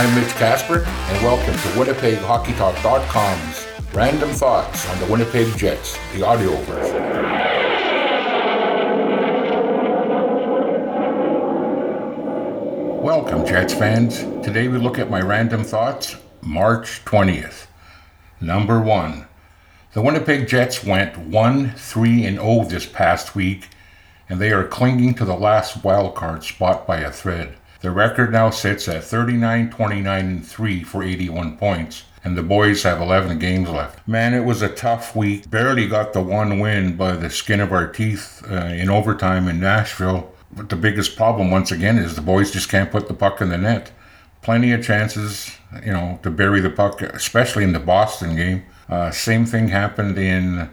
I'm Mitch Kasprick, and welcome to WinnipegHockeyTalk.com's Random Thoughts on the Winnipeg Jets, the audio version. Welcome, Jets fans. Today we look at my random thoughts, March 20th. Number one, the Winnipeg Jets went 1 3 0 this past week, and they are clinging to the last wildcard spot by a thread. The record now sits at 39 29 3 for 81 points, and the boys have 11 games left. Man, it was a tough week. Barely got the one win by the skin of our teeth uh, in overtime in Nashville. But the biggest problem, once again, is the boys just can't put the puck in the net. Plenty of chances, you know, to bury the puck, especially in the Boston game. Uh, same thing happened in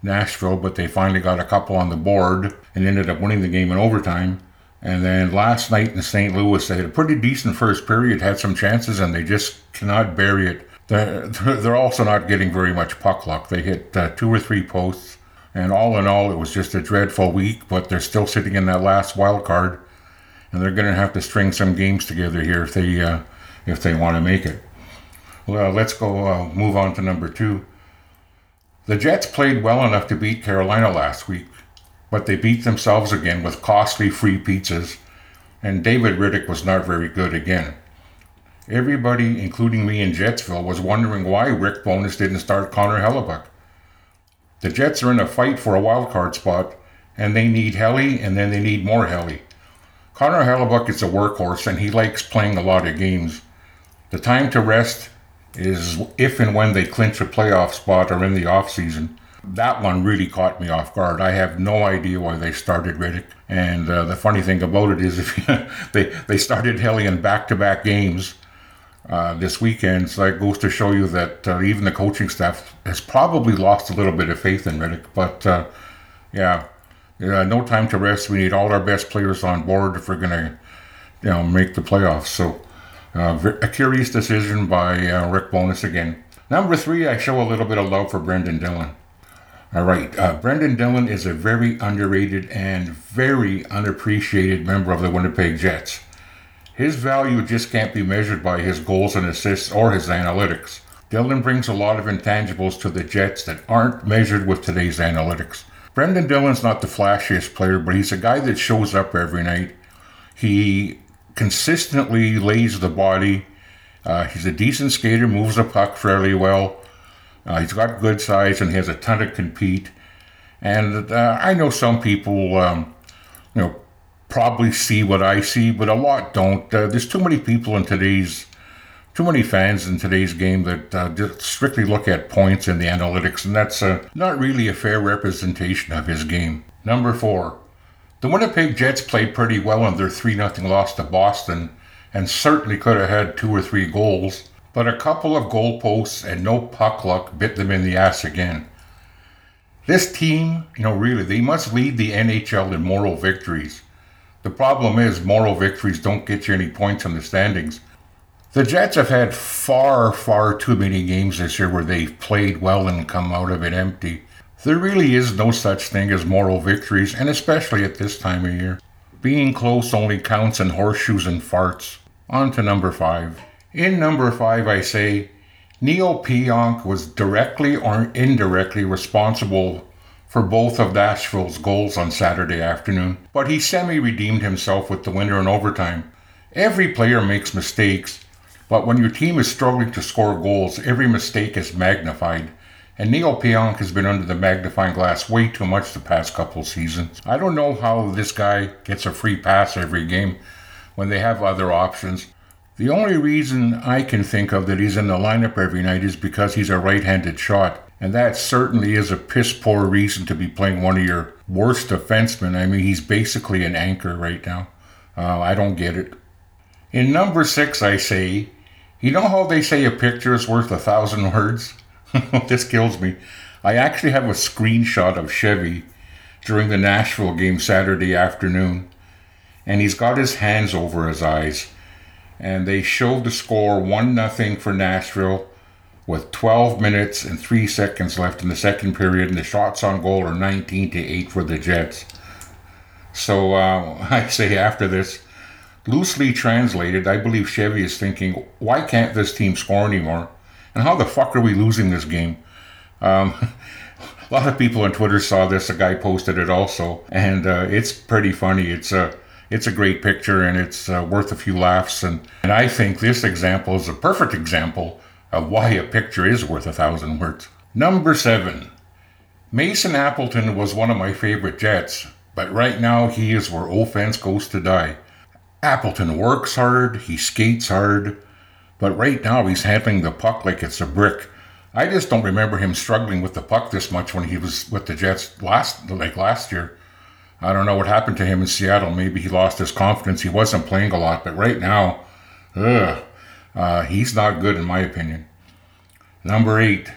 Nashville, but they finally got a couple on the board and ended up winning the game in overtime. And then last night in St. Louis, they had a pretty decent first period, had some chances, and they just cannot bury it. They're, they're also not getting very much puck luck. They hit uh, two or three posts, and all in all, it was just a dreadful week, but they're still sitting in that last wild card, and they're going to have to string some games together here if they, uh, if they want to make it. Well, let's go uh, move on to number two. The Jets played well enough to beat Carolina last week but they beat themselves again with costly free pizzas, and David Rittich was not very good again. Everybody, including me in Jetsville, was wondering why Rick Bowness didn't start Connor Hellebuyck. The Jets are in a fight for a wild card spot, and they need Helly, and then they need more Helly. Connor Hellebuyck is a workhorse, and he likes playing a lot of games. The time to rest is if and when they clinch a playoff spot or in the off season that one really caught me off guard. I have no idea why they started Rittich. And uh, the funny thing about it is, if they they started Helly in back-to-back games uh, this weekend, so that goes to show you that uh, even the coaching staff has probably lost a little bit of faith in Rittich. But uh, yeah, no time to rest. We need all our best players on board if we're gonna, you know, make the playoffs. So. Uh, a curious decision by uh, Rick Bowness again. Number three, I show a little bit of love for Brendan Dillon. All right. Uh, Brendan Dillon is a very underrated and very unappreciated member of the Winnipeg Jets. His value just can't be measured by his goals and assists or his analytics. Dillon brings a lot of intangibles to the Jets that aren't measured with today's analytics. Brendan Dillon's not the flashiest player, but he's a guy that shows up every night. He consistently lays the body. Uh, he's a decent skater, moves the puck fairly well. Uh, he's got good size and he has a ton to compete. And uh, I know some people, um, you know, probably see what I see, but a lot don't. Uh, there's too many people in today's, too many fans in today's game that uh, strictly look at points and the analytics, and that's uh, not really a fair representation of his game. Number four, the Winnipeg Jets played pretty well in their 3 0 loss to Boston and certainly could have had two or three goals but a couple of goalposts and no puck luck bit them in the ass again. This team, you know, really, they must lead the NHL in moral victories. The problem is, moral victories don't get you any points in the standings. The Jets have had far, far too many games this year where they've played well and come out of it empty. There really is no such thing as moral victories, and especially at this time of year. Being close only counts in horseshoes and farts. On to number five. In number five, I say Neil Pionk was directly or indirectly responsible for both of Nashville's goals on Saturday afternoon, but he semi redeemed himself with the winner in overtime. Every player makes mistakes, but when your team is struggling to score goals, every mistake is magnified. And Neil Pionk has been under the magnifying glass way too much the past couple seasons. I don't know how this guy gets a free pass every game when they have other options. The only reason I can think of that he's in the lineup every night is because he's a right handed shot. And that certainly is a piss poor reason to be playing one of your worst defensemen. I mean, he's basically an anchor right now. Uh, I don't get it. In number six, I say, you know how they say a picture is worth a thousand words? this kills me. I actually have a screenshot of Chevy during the Nashville game Saturday afternoon, and he's got his hands over his eyes and they showed the score 1 0 for Nashville with 12 minutes and 3 seconds left in the second period, and the shots on goal are 19 to 8 for the Jets. So uh, I say after this, Loosely translated, I believe Chevy is thinking, why can't this team score anymore? And how the fuck are we losing this game? Um, a lot of people on Twitter saw this. A guy posted it also, and uh, it's pretty funny. It's a it's a great picture, and it's uh, worth a few laughs. And and I think this example is a perfect example of why a picture is worth a thousand words. Number seven, Mason Appleton was one of my favorite Jets, but right now he is where offense goes to die. Appleton works hard, he skates hard, but right now he's handling the puck like it's a brick. I just don't remember him struggling with the puck this much when he was with the Jets last like last year. I don't know what happened to him in Seattle. Maybe he lost his confidence. He wasn't playing a lot, but right now, ugh, uh, he's not good in my opinion. Number eight,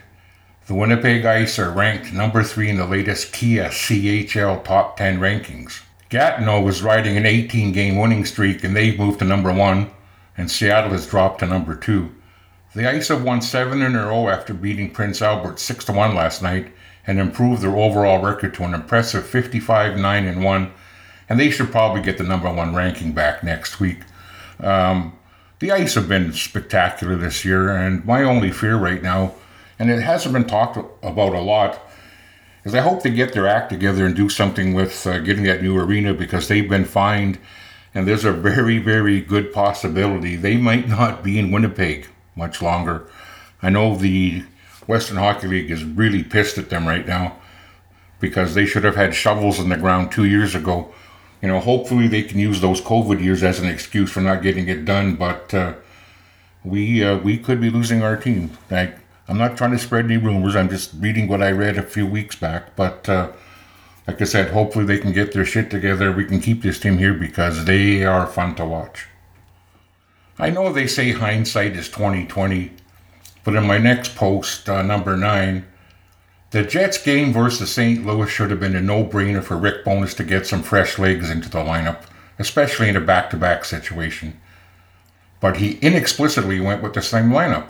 the Winnipeg Ice are ranked number three in the latest Kia CHL Top 10 rankings. Gatineau was riding an 18 game winning streak and they've moved to number one, and Seattle has dropped to number two. The Ice have won seven in a row after beating Prince Albert 6 to 1 last night and improved their overall record to an impressive 55 9 and 1, and they should probably get the number one ranking back next week. Um, the Ice have been spectacular this year, and my only fear right now, and it hasn't been talked about a lot, is I hope they get their act together and do something with uh, getting that new arena because they've been fined, and there's a very, very good possibility they might not be in Winnipeg much longer. I know the Western Hockey League is really pissed at them right now because they should have had shovels in the ground two years ago. You know, hopefully they can use those COVID years as an excuse for not getting it done, but uh, we uh, we could be losing our team. Like, I'm not trying to spread any rumors. I'm just reading what I read a few weeks back. But uh, like I said, hopefully they can get their shit together. We can keep this team here because they are fun to watch. I know they say hindsight is 2020, but in my next post, uh, number nine, the Jets game versus St. Louis should have been a no-brainer for Rick Bowness to get some fresh legs into the lineup, especially in a back-to-back situation. But he inexplicably went with the same lineup.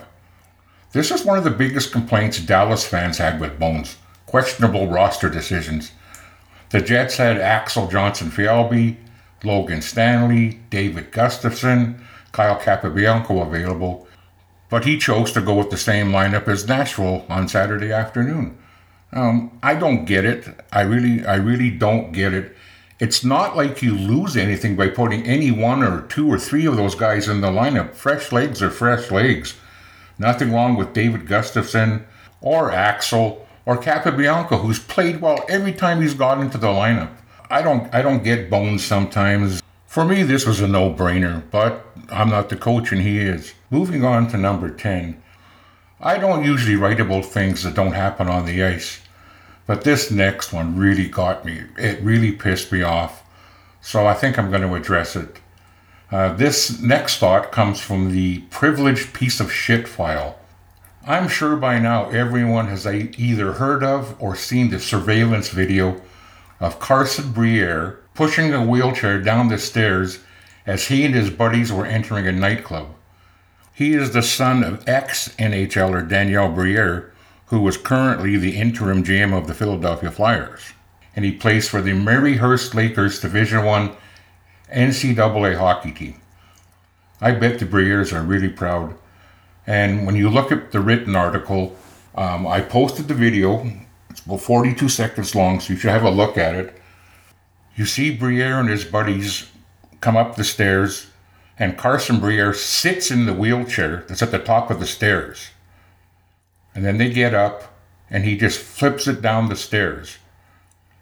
This is one of the biggest complaints Dallas fans had with Bones questionable roster decisions. The Jets had Axel Jonsson-Fjallby, Logan Stanley, David Gustafsson, Kyle Capobianco available, but he chose to go with the same lineup as Nashville on Saturday afternoon. Um, I don't get it. I really, I really don't get it. It's not like you lose anything by putting any one or two or three of those guys in the lineup. Fresh legs are fresh legs. Nothing wrong with David Gustafsson or Axel or Capobianco, who's played well every time he's got into the lineup. I don't I don't get bones sometimes. For me, this was a no-brainer, but I'm not the coach and he is. Moving on to number 10. I don't usually write about things that don't happen on the ice, but this next one really got me. It really pissed me off. So I think I'm going to address it. Uh, this next thought comes from the privileged piece of shit file. I'm sure by now everyone has either heard of or seen the surveillance video of Carson Briere pushing a wheelchair down the stairs as he and his buddies were entering a nightclub. He is the son of ex NHLer Daniel Briere, who was currently the interim GM of the Philadelphia Flyers, and he plays for the Mercyhurst Lakers Division One NCAA hockey team. I bet the Brieres are really proud. And when you look at the written article, um, I posted the video. It's about 42 seconds long, so you should have a look at it. You see Briere and his buddies come up the stairs, and Carson Briere sits in the wheelchair that's at the top of the stairs. And then they get up, and he just flips it down the stairs.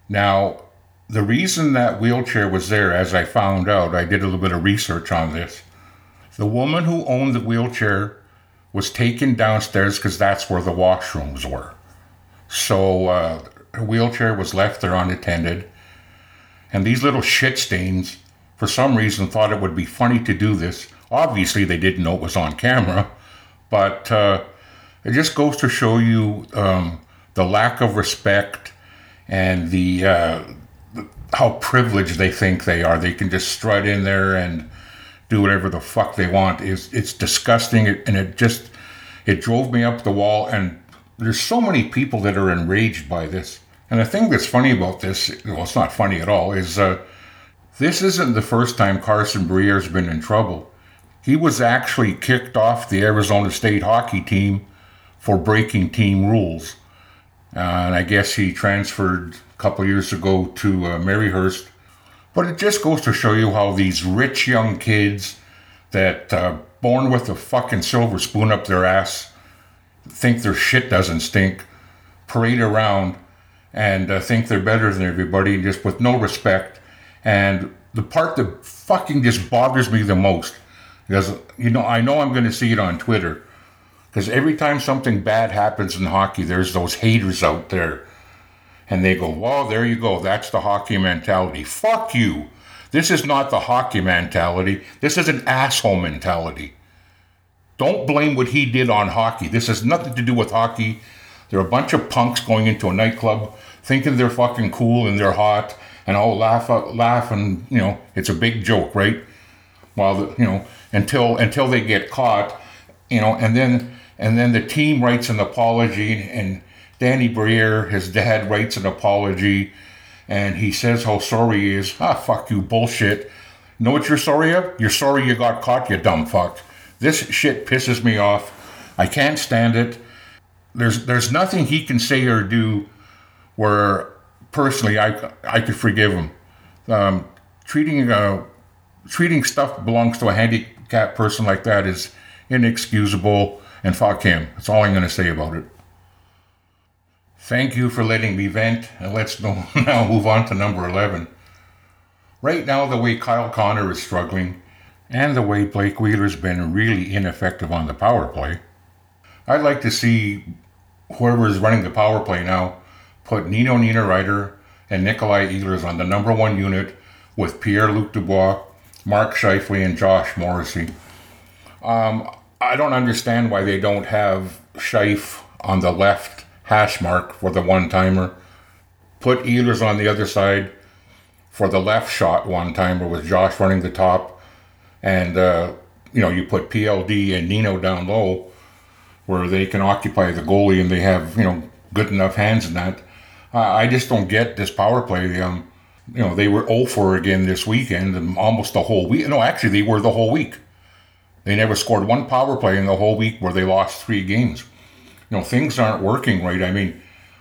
Now, the reason that wheelchair was there, as I found out, I did a little bit of research on this. The woman who owned the wheelchair was taken downstairs because that's where the washrooms were. So uh, her wheelchair was left there unattended. And these little shit stains, for some reason, thought it would be funny to do this. Obviously, they didn't know it was on camera, but uh, it just goes to show you um, the lack of respect and the uh, how privileged they think they are. They can just strut in there and do whatever the fuck they want. Is it's disgusting, and it just it drove me up the wall. And there's so many people that are enraged by this. And the thing that's funny about this, well, it's not funny at all, is uh, This isn't the first time Carson Briere's been in trouble. He was actually kicked off the Arizona State hockey team for breaking team rules. Uh, and I guess he transferred a couple years ago to uh, Mercyhurst. But it just goes to show you how these rich young kids that uh, born with a fucking silver spoon up their ass think their shit doesn't stink, parade around and uh, think they're better than everybody, just with no respect. And the part that fucking just bothers me the most, because you know I know I'm going to see it on Twitter, because every time something bad happens in hockey, there's those haters out there, and they go, "Well, there you go. That's the hockey mentality. Fuck you." This is not the hockey mentality. This is an asshole mentality. Don't blame what he did on hockey. This has nothing to do with hockey. They're a bunch of punks going into a nightclub thinking they're fucking cool and they're hot and all laugh laugh and you know it's a big joke, right? While the, you know until until they get caught, you know, and then and then the team writes an apology and Danny Briere, his dad, writes an apology and he says how sorry he is. Ah, fuck you, bullshit. Know what you're sorry of? You're sorry you got caught, you dumb fuck. This shit pisses me off. I can't stand it. There's there's nothing he can say or do where personally I I could forgive him. Um, treating uh, treating stuff belongs to a handicapped person like that is inexcusable, and fuck him. That's all I'm going to say about it. Thank you for letting me vent, and let's now move on to number 11. Right now, the way Kyle Connor is struggling, and the way Blake Wheeler's been really ineffective on the power play, I'd like to see whoever is running the power play now put Nino Niederreiter and Nikolai Ehlers on the number one unit with Pierre Luc Dubois, Mark Scheifele, and Josh Morrissey. Um, I don't understand why they don't have Scheif on the left hash mark for the one timer. Put Ehlers on the other side for the left shot one timer with Josh running the top and uh, you know you put PLD and Nino down low where they can occupy the goalie and they have you know good enough hands in that. Uh, I just don't get this power play. Um, you know they were 0 for again this weekend and almost the whole week. No, actually they were the whole week. They never scored one power play in the whole week where they lost three games. You know things aren't working right. I mean,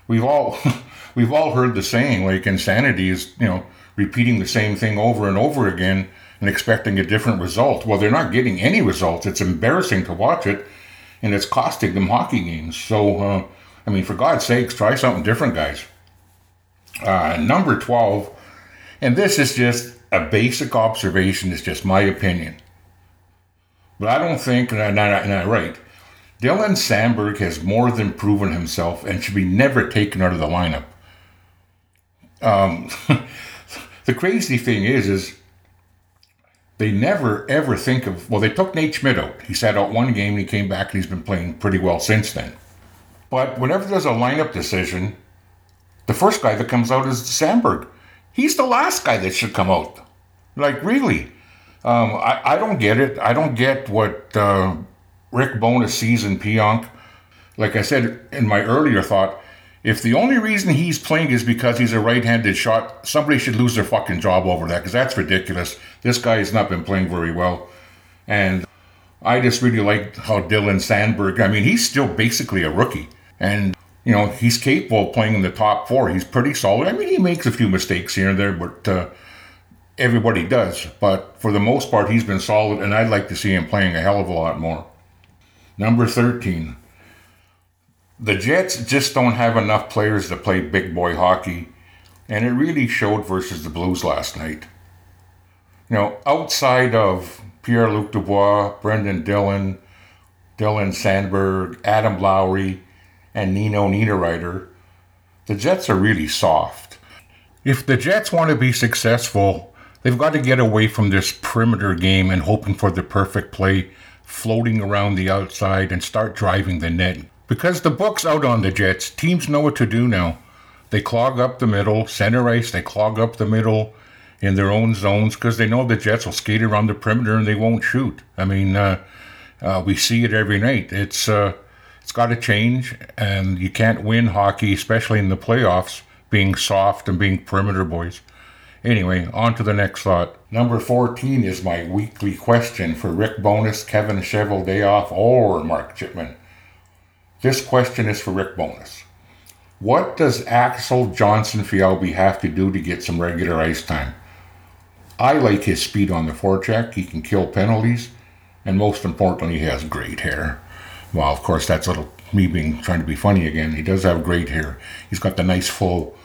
we've all we've all heard the saying like insanity is you know repeating the same thing over and over again and expecting a different result. Well, they're not getting any results. It's embarrassing to watch it, and it's costing them hockey games. So, uh, I mean, for God's sakes, try something different, guys. Uh, number 12, and this is just a basic observation, it's just my opinion. But I don't think, and, I, and I'm right, Dylan Samberg has more than proven himself and should be never taken out of the lineup. Um, the crazy thing is, is they never ever think of well they took Nate Schmidt out. He sat out one game and he came back and he's been playing pretty well since then. But whenever there's a lineup decision, the first guy that comes out is Samberg He's the last guy that should come out. Like really. Um, I, I don't get it. I don't get what uh, Rick Bowness sees in Pionk. Like I said in my earlier thought, if the only reason he's playing is because he's a right-handed shot, somebody should lose their fucking job over that because that's ridiculous. This guy has not been playing very well, and I just really like how Dylan Samberg. I mean, he's still basically a rookie, and you know he's capable of playing in the top four. He's pretty solid. I mean, he makes a few mistakes here and there, but uh, everybody does. But for the most part, he's been solid, and I'd like to see him playing a hell of a lot more. Number thirteen the Jets just don't have enough players to play big boy hockey, and it really showed versus the Blues last night. You know, outside of Pierre Luc Dubois, Brendan Dillon, Dylan Samberg, Adam Lowry, and Nino Niederreiter, the Jets are really soft. If the Jets want to be successful, they've got to get away from this perimeter game and hoping for the perfect play, floating around the outside, and start driving the net. Because the book's out on the Jets, teams know what to do now. They clog up the middle, center ice, they clog up the middle in their own zones because they know the Jets will skate around the perimeter and they won't shoot. I mean, uh, uh, we see it every night. It's uh, it's got to change, and you can't win hockey, especially in the playoffs, being soft and being perimeter boys. Anyway, on to the next thought. Number 14 is my weekly question for Rick Bowness, Kevin Cheveldayoff, or Mark Chipman. This question is for Rick Bowness. What does Axel Jonsson-Fjallby have to do to get some regular ice time? I like his speed on the forecheck. He can kill penalties. And most importantly, he has great hair. Well, of course, that's little me being trying to be funny again. He does have great hair. He's got the nice full,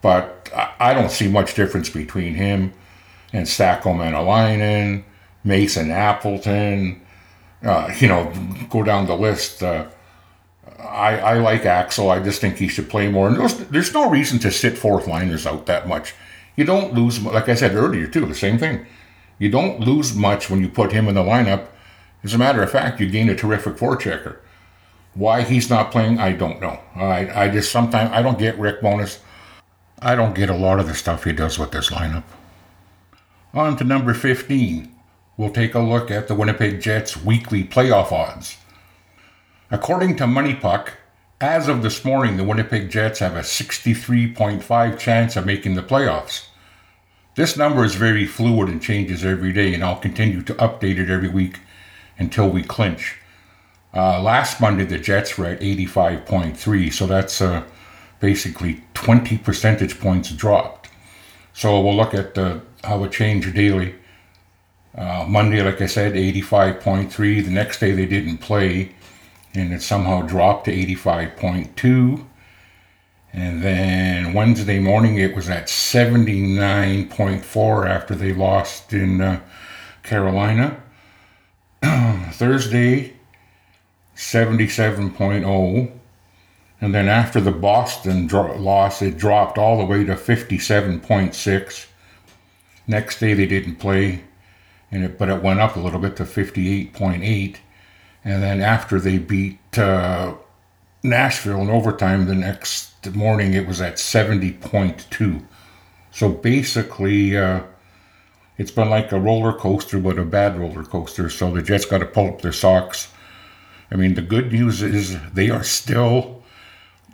but I don't see much difference between him and Saku Maenalanen, Mason Appleton. Uh, you know, go down the list. Uh, I, I like Axel. I just think he should play more. And there's, there's no reason to sit fourth liners out that much. You don't lose, like I said earlier too, the same thing. You don't lose much when you put him in the lineup. As a matter of fact, you gain a terrific forechecker. Why he's not playing, I don't know. I, I just sometimes I don't get Rick Bowness. I don't get a lot of the stuff he does with this lineup. On to number 15. We'll take a look at the Winnipeg Jets weekly playoff odds. According to MoneyPuck, as of this morning, the Winnipeg Jets have a 63.5 chance of making the playoffs. This number is very fluid and changes every day, and I'll continue to update it every week until we clinch. Uh, last Monday, the Jets were at 85.3, so that's uh, basically 20 percentage points dropped. So we'll look at uh, how it changed daily. Uh, Monday, like I said, 85.3. The next day, they didn't play, and it somehow dropped to 85.2. And then Wednesday morning, it was at 79.4 after they lost in uh, Carolina. Thursday, 77.0. And then after the Boston dro- loss, it dropped all the way to 57.6. Next day they didn't play, and it, but it went up a little bit to 58.8. And then after they beat uh, Nashville in overtime the next morning, it was at 70.2. So basically, uh, it's been like a roller coaster, but a bad roller coaster. So the Jets got to pull up their socks I mean, the good news is they are still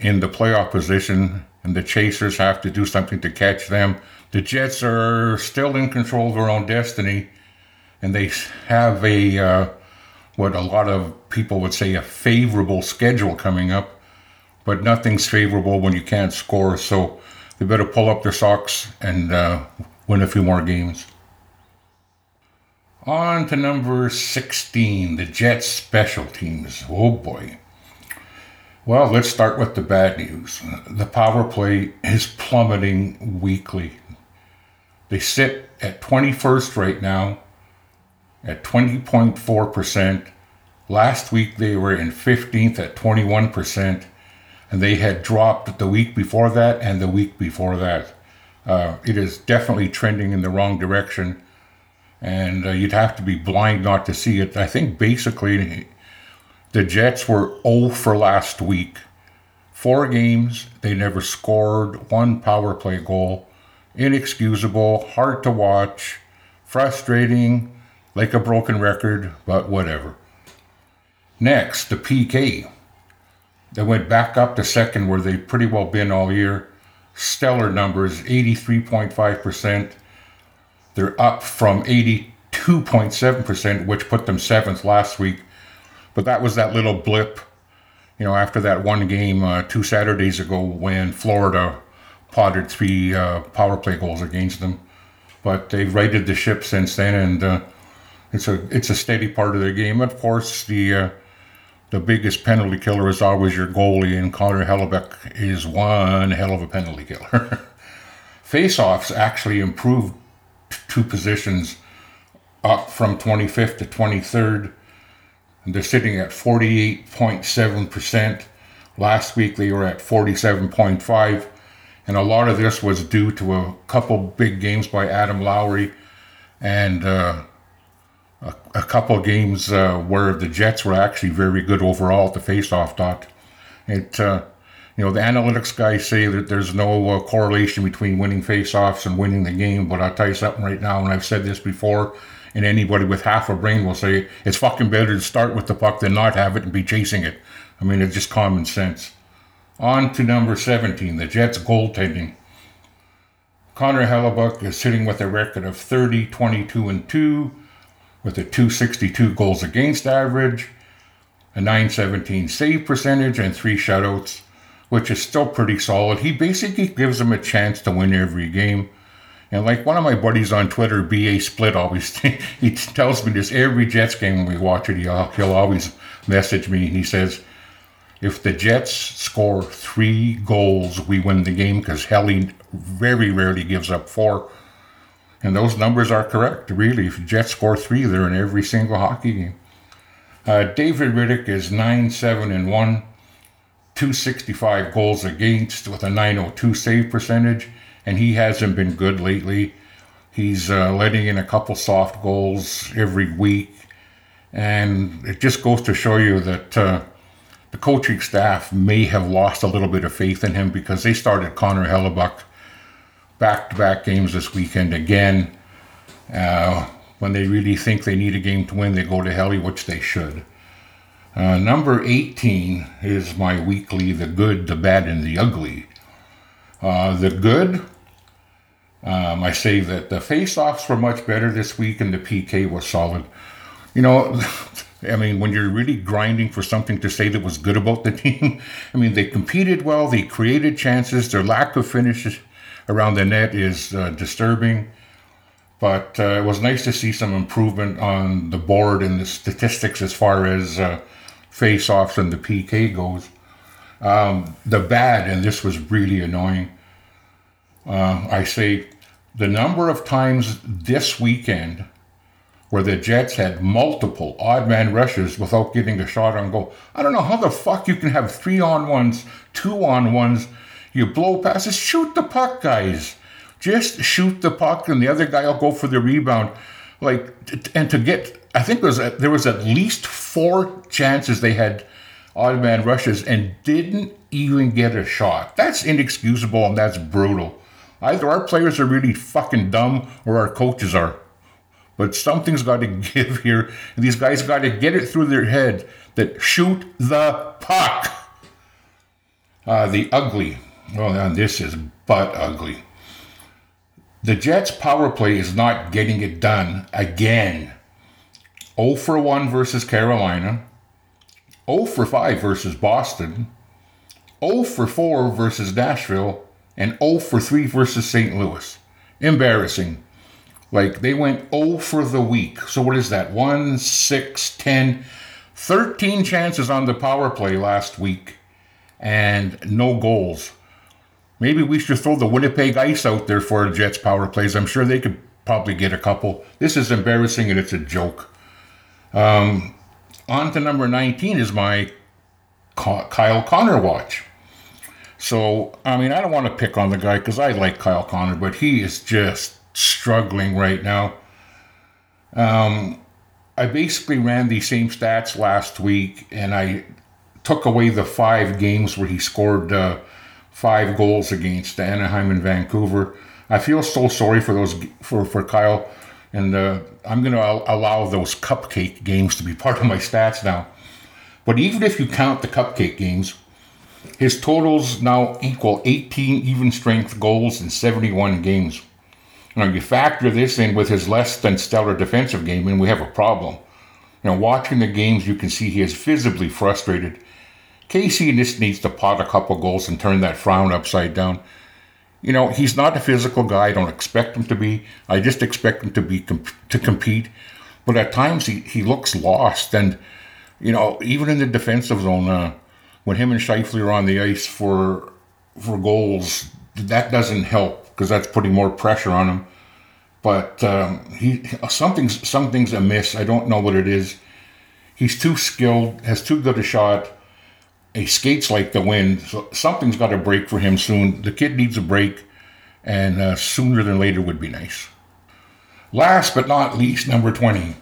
in the playoff position, and the Chasers have to do something to catch them. The Jets are still in control of their own destiny, and they have a uh, what a lot of people would say a favorable schedule coming up, but nothing's favorable when you can't score. So they better pull up their socks and uh, win a few more games. On to number 16, the Jets special teams. Oh boy. Well, let's start with the bad news. The power play is plummeting weekly. They sit at 21st right now at 20.4%. Last week they were in 15th at 21%, and they had dropped the week before that and the week before that. Uh, it is definitely trending in the wrong direction and uh, you'd have to be blind not to see it. I think basically the Jets were 0 for last week. Four games, they never scored one power play goal. Inexcusable, hard to watch, frustrating, like a broken record, but whatever. Next, the PK. They went back up to second where they've pretty well been all year. Stellar numbers 83.5%, they're up from 82.7%, which put them seventh last week. But that was that little blip, you know, after that one game uh, two Saturdays ago when Florida potted three uh, power play goals against them. But they've righted the ship since then, and uh, it's a it's a steady part of their game. Of course, the uh, the biggest penalty killer is always your goalie, and Connor Hellebuyck is one hell of a penalty killer. Face-offs actually improved two positions up from 25th to 23rd. And they're sitting at 48.7%. Last week they were at 47.5. And a lot of this was due to a couple big games by Adam Lowry and uh, a, a, couple games uh, where the Jets were actually very good overall at the faceoff dot. It uh, you know, the analytics guys say that there's no uh, correlation between winning faceoffs and winning the game, but I'll tell you something right now, and I've said this before, and anybody with half a brain will say it's fucking better to start with the puck than not have it and be chasing it. I mean, it's just common sense. On to number 17, the Jets goaltending. Connor Hellebuyck is sitting with a record of 30, 22, and 2, with a 262 goals against average, a 917 save percentage, and three shutouts, which is still pretty solid. He basically gives them a chance to win every game. And like one of my buddies on Twitter, BA Split, always he tells me this every Jets game when we watch it. He'll, he'll always message me and he says, if the Jets score three goals, we win the game because Helly very rarely gives up four. And those numbers are correct, really. If Jets score three, they're in every single hockey game. Uh, David Rittich is 9 7 and 1, 265 goals against with a 902 save percentage, and he hasn't been good lately. He's uh, letting in a couple soft goals every week, and it just goes to show you that. Uh, the coaching staff may have lost a little bit of faith in him because they started Connor Hellebuyck back to back games this weekend again. Uh, when they really think they need a game to win, they go to Helly, which they should. Uh, number 18 is my weekly The Good, the Bad, and the Ugly. Uh, the Good, um, I say that the face offs were much better this week and the PK was solid. You know, I mean, when you're really grinding for something to say that was good about the team, I mean, they competed well, they created chances. Their lack of finishes around the net is uh, disturbing. But uh, it was nice to see some improvement on the board and the statistics as far as uh, face offs and the PK goes. Um, the bad, and this was really annoying, uh, I say the number of times this weekend where the Jets had multiple odd man rushes without getting a shot on goal. I don't know how the fuck you can have three on ones, two on ones, you blow passes, shoot the puck, guys. Just shoot the puck, and the other guy will go for the rebound. Like, and to get, I think there was, there was at least four chances they had odd man rushes and didn't even get a shot. That's inexcusable and that's brutal. Either our players are really fucking dumb or our coaches are. But something's got to give here. And these guys got to get it through their head that shoot the puck. Uh, the ugly. Well, now this is butt ugly. The Jets' power play is not getting it done again. 0 for 1 versus Carolina, 0 for 5 versus Boston, 0 for 4 versus Nashville, and 0 for 3 versus St. Louis. Embarrassing. Like they went 0 for the week. So what is that? 1, 6, 10, 13 chances on the power play last week and no goals. Maybe we should throw the Winnipeg Ice out there for Jets power plays. I'm sure they could probably get a couple. This is embarrassing and it's a joke. Um, on to number 19 is my Kyle Connor watch. So, I mean, I don't want to pick on the guy because I like Kyle Connor, but he is just struggling right now. Um, I basically ran the same stats last week, and I took away the five games where he scored uh, five goals against Anaheim and Vancouver. I feel so sorry for those for for Kyle, and uh, I'm going to allow those cupcake games to be part of my stats now. But even if you count the cupcake games, his totals now equal 18 even strength goals in 71 games. Now you factor this in with his less than stellar defensive game, and we have a problem. Now, watching the games, you can see he is visibly frustrated. Casey just needs to pot a couple goals and turn that frown upside down. You know, he's not a physical guy. I don't expect him to be. I just expect him to be to compete. But at times he, he looks lost, and you know, even in the defensive zone, uh, when him and Scheifele are on the ice for for goals, that doesn't help because that's putting more pressure on him. But um, he something's something's amiss. I don't know what it is. He's too skilled, has too good a shot. He skates like the wind. So something's got to break for him soon. The kid needs a break, and uh, sooner than later would be nice. Last but not least, number 20.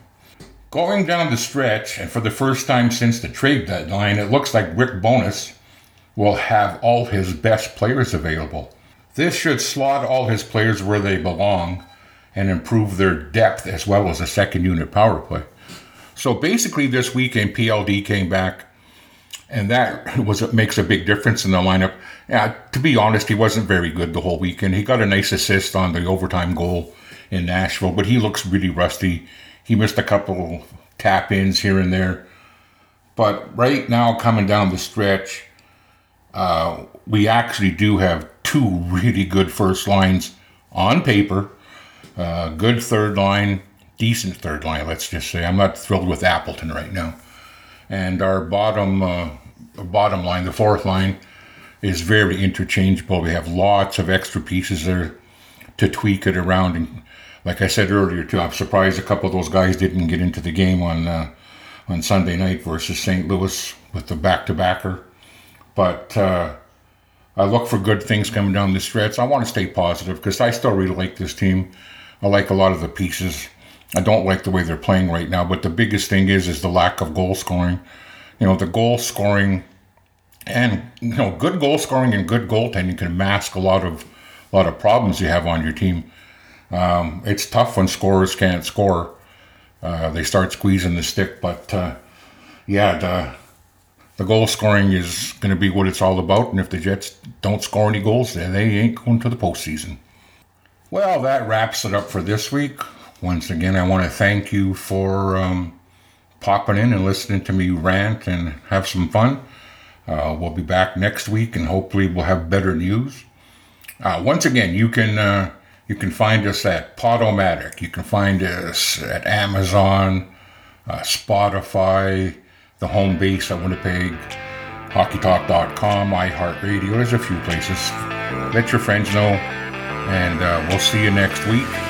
Going down the stretch, and for the first time since the trade deadline, it looks like Rick Bowness will have all his best players available. This should slot all his players where they belong and improve their depth as well as a second unit power play. So basically, this weekend, PLD came back and that was makes a big difference in the lineup. Yeah, to be honest, he wasn't very good the whole weekend. He got a nice assist on the overtime goal in Nashville, but he looks really rusty. He missed a couple tap ins here and there. But right now, coming down the stretch, uh, we actually do have two really good first lines on paper. Uh, good third line, decent third line, let's just say. I'm not thrilled with Appleton right now. And our bottom uh, bottom line, the fourth line, is very interchangeable. We have lots of extra pieces there to tweak it around. And like I said earlier, too, I'm surprised a couple of those guys didn't get into the game on uh, on Sunday night versus St. Louis with the back to backer. But uh, I look for good things coming down the stretch. I want to stay positive because I still really like this team. I like a lot of the pieces. I don't like the way they're playing right now, but the biggest thing is is the lack of goal scoring. You know, the goal scoring and you know, good goal scoring and good goaltending can mask a lot of a lot of problems you have on your team. Um, it's tough when scorers can't score. Uh, they start squeezing the stick, but uh, yeah, the the goal scoring is going to be what it's all about. And if the Jets don't score any goals, then they ain't going to the postseason. Well, that wraps it up for this week. Once again, I want to thank you for um, popping in and listening to me rant and have some fun. Uh, we'll be back next week, and hopefully, we'll have better news. Uh, once again, you can uh, you can find us at Podomatic. You can find us at Amazon, uh, Spotify, the home base at Winnipeg, HockeyTalk.com, iHeartRadio. There's a few places. Let your friends know, and uh, we'll see you next week.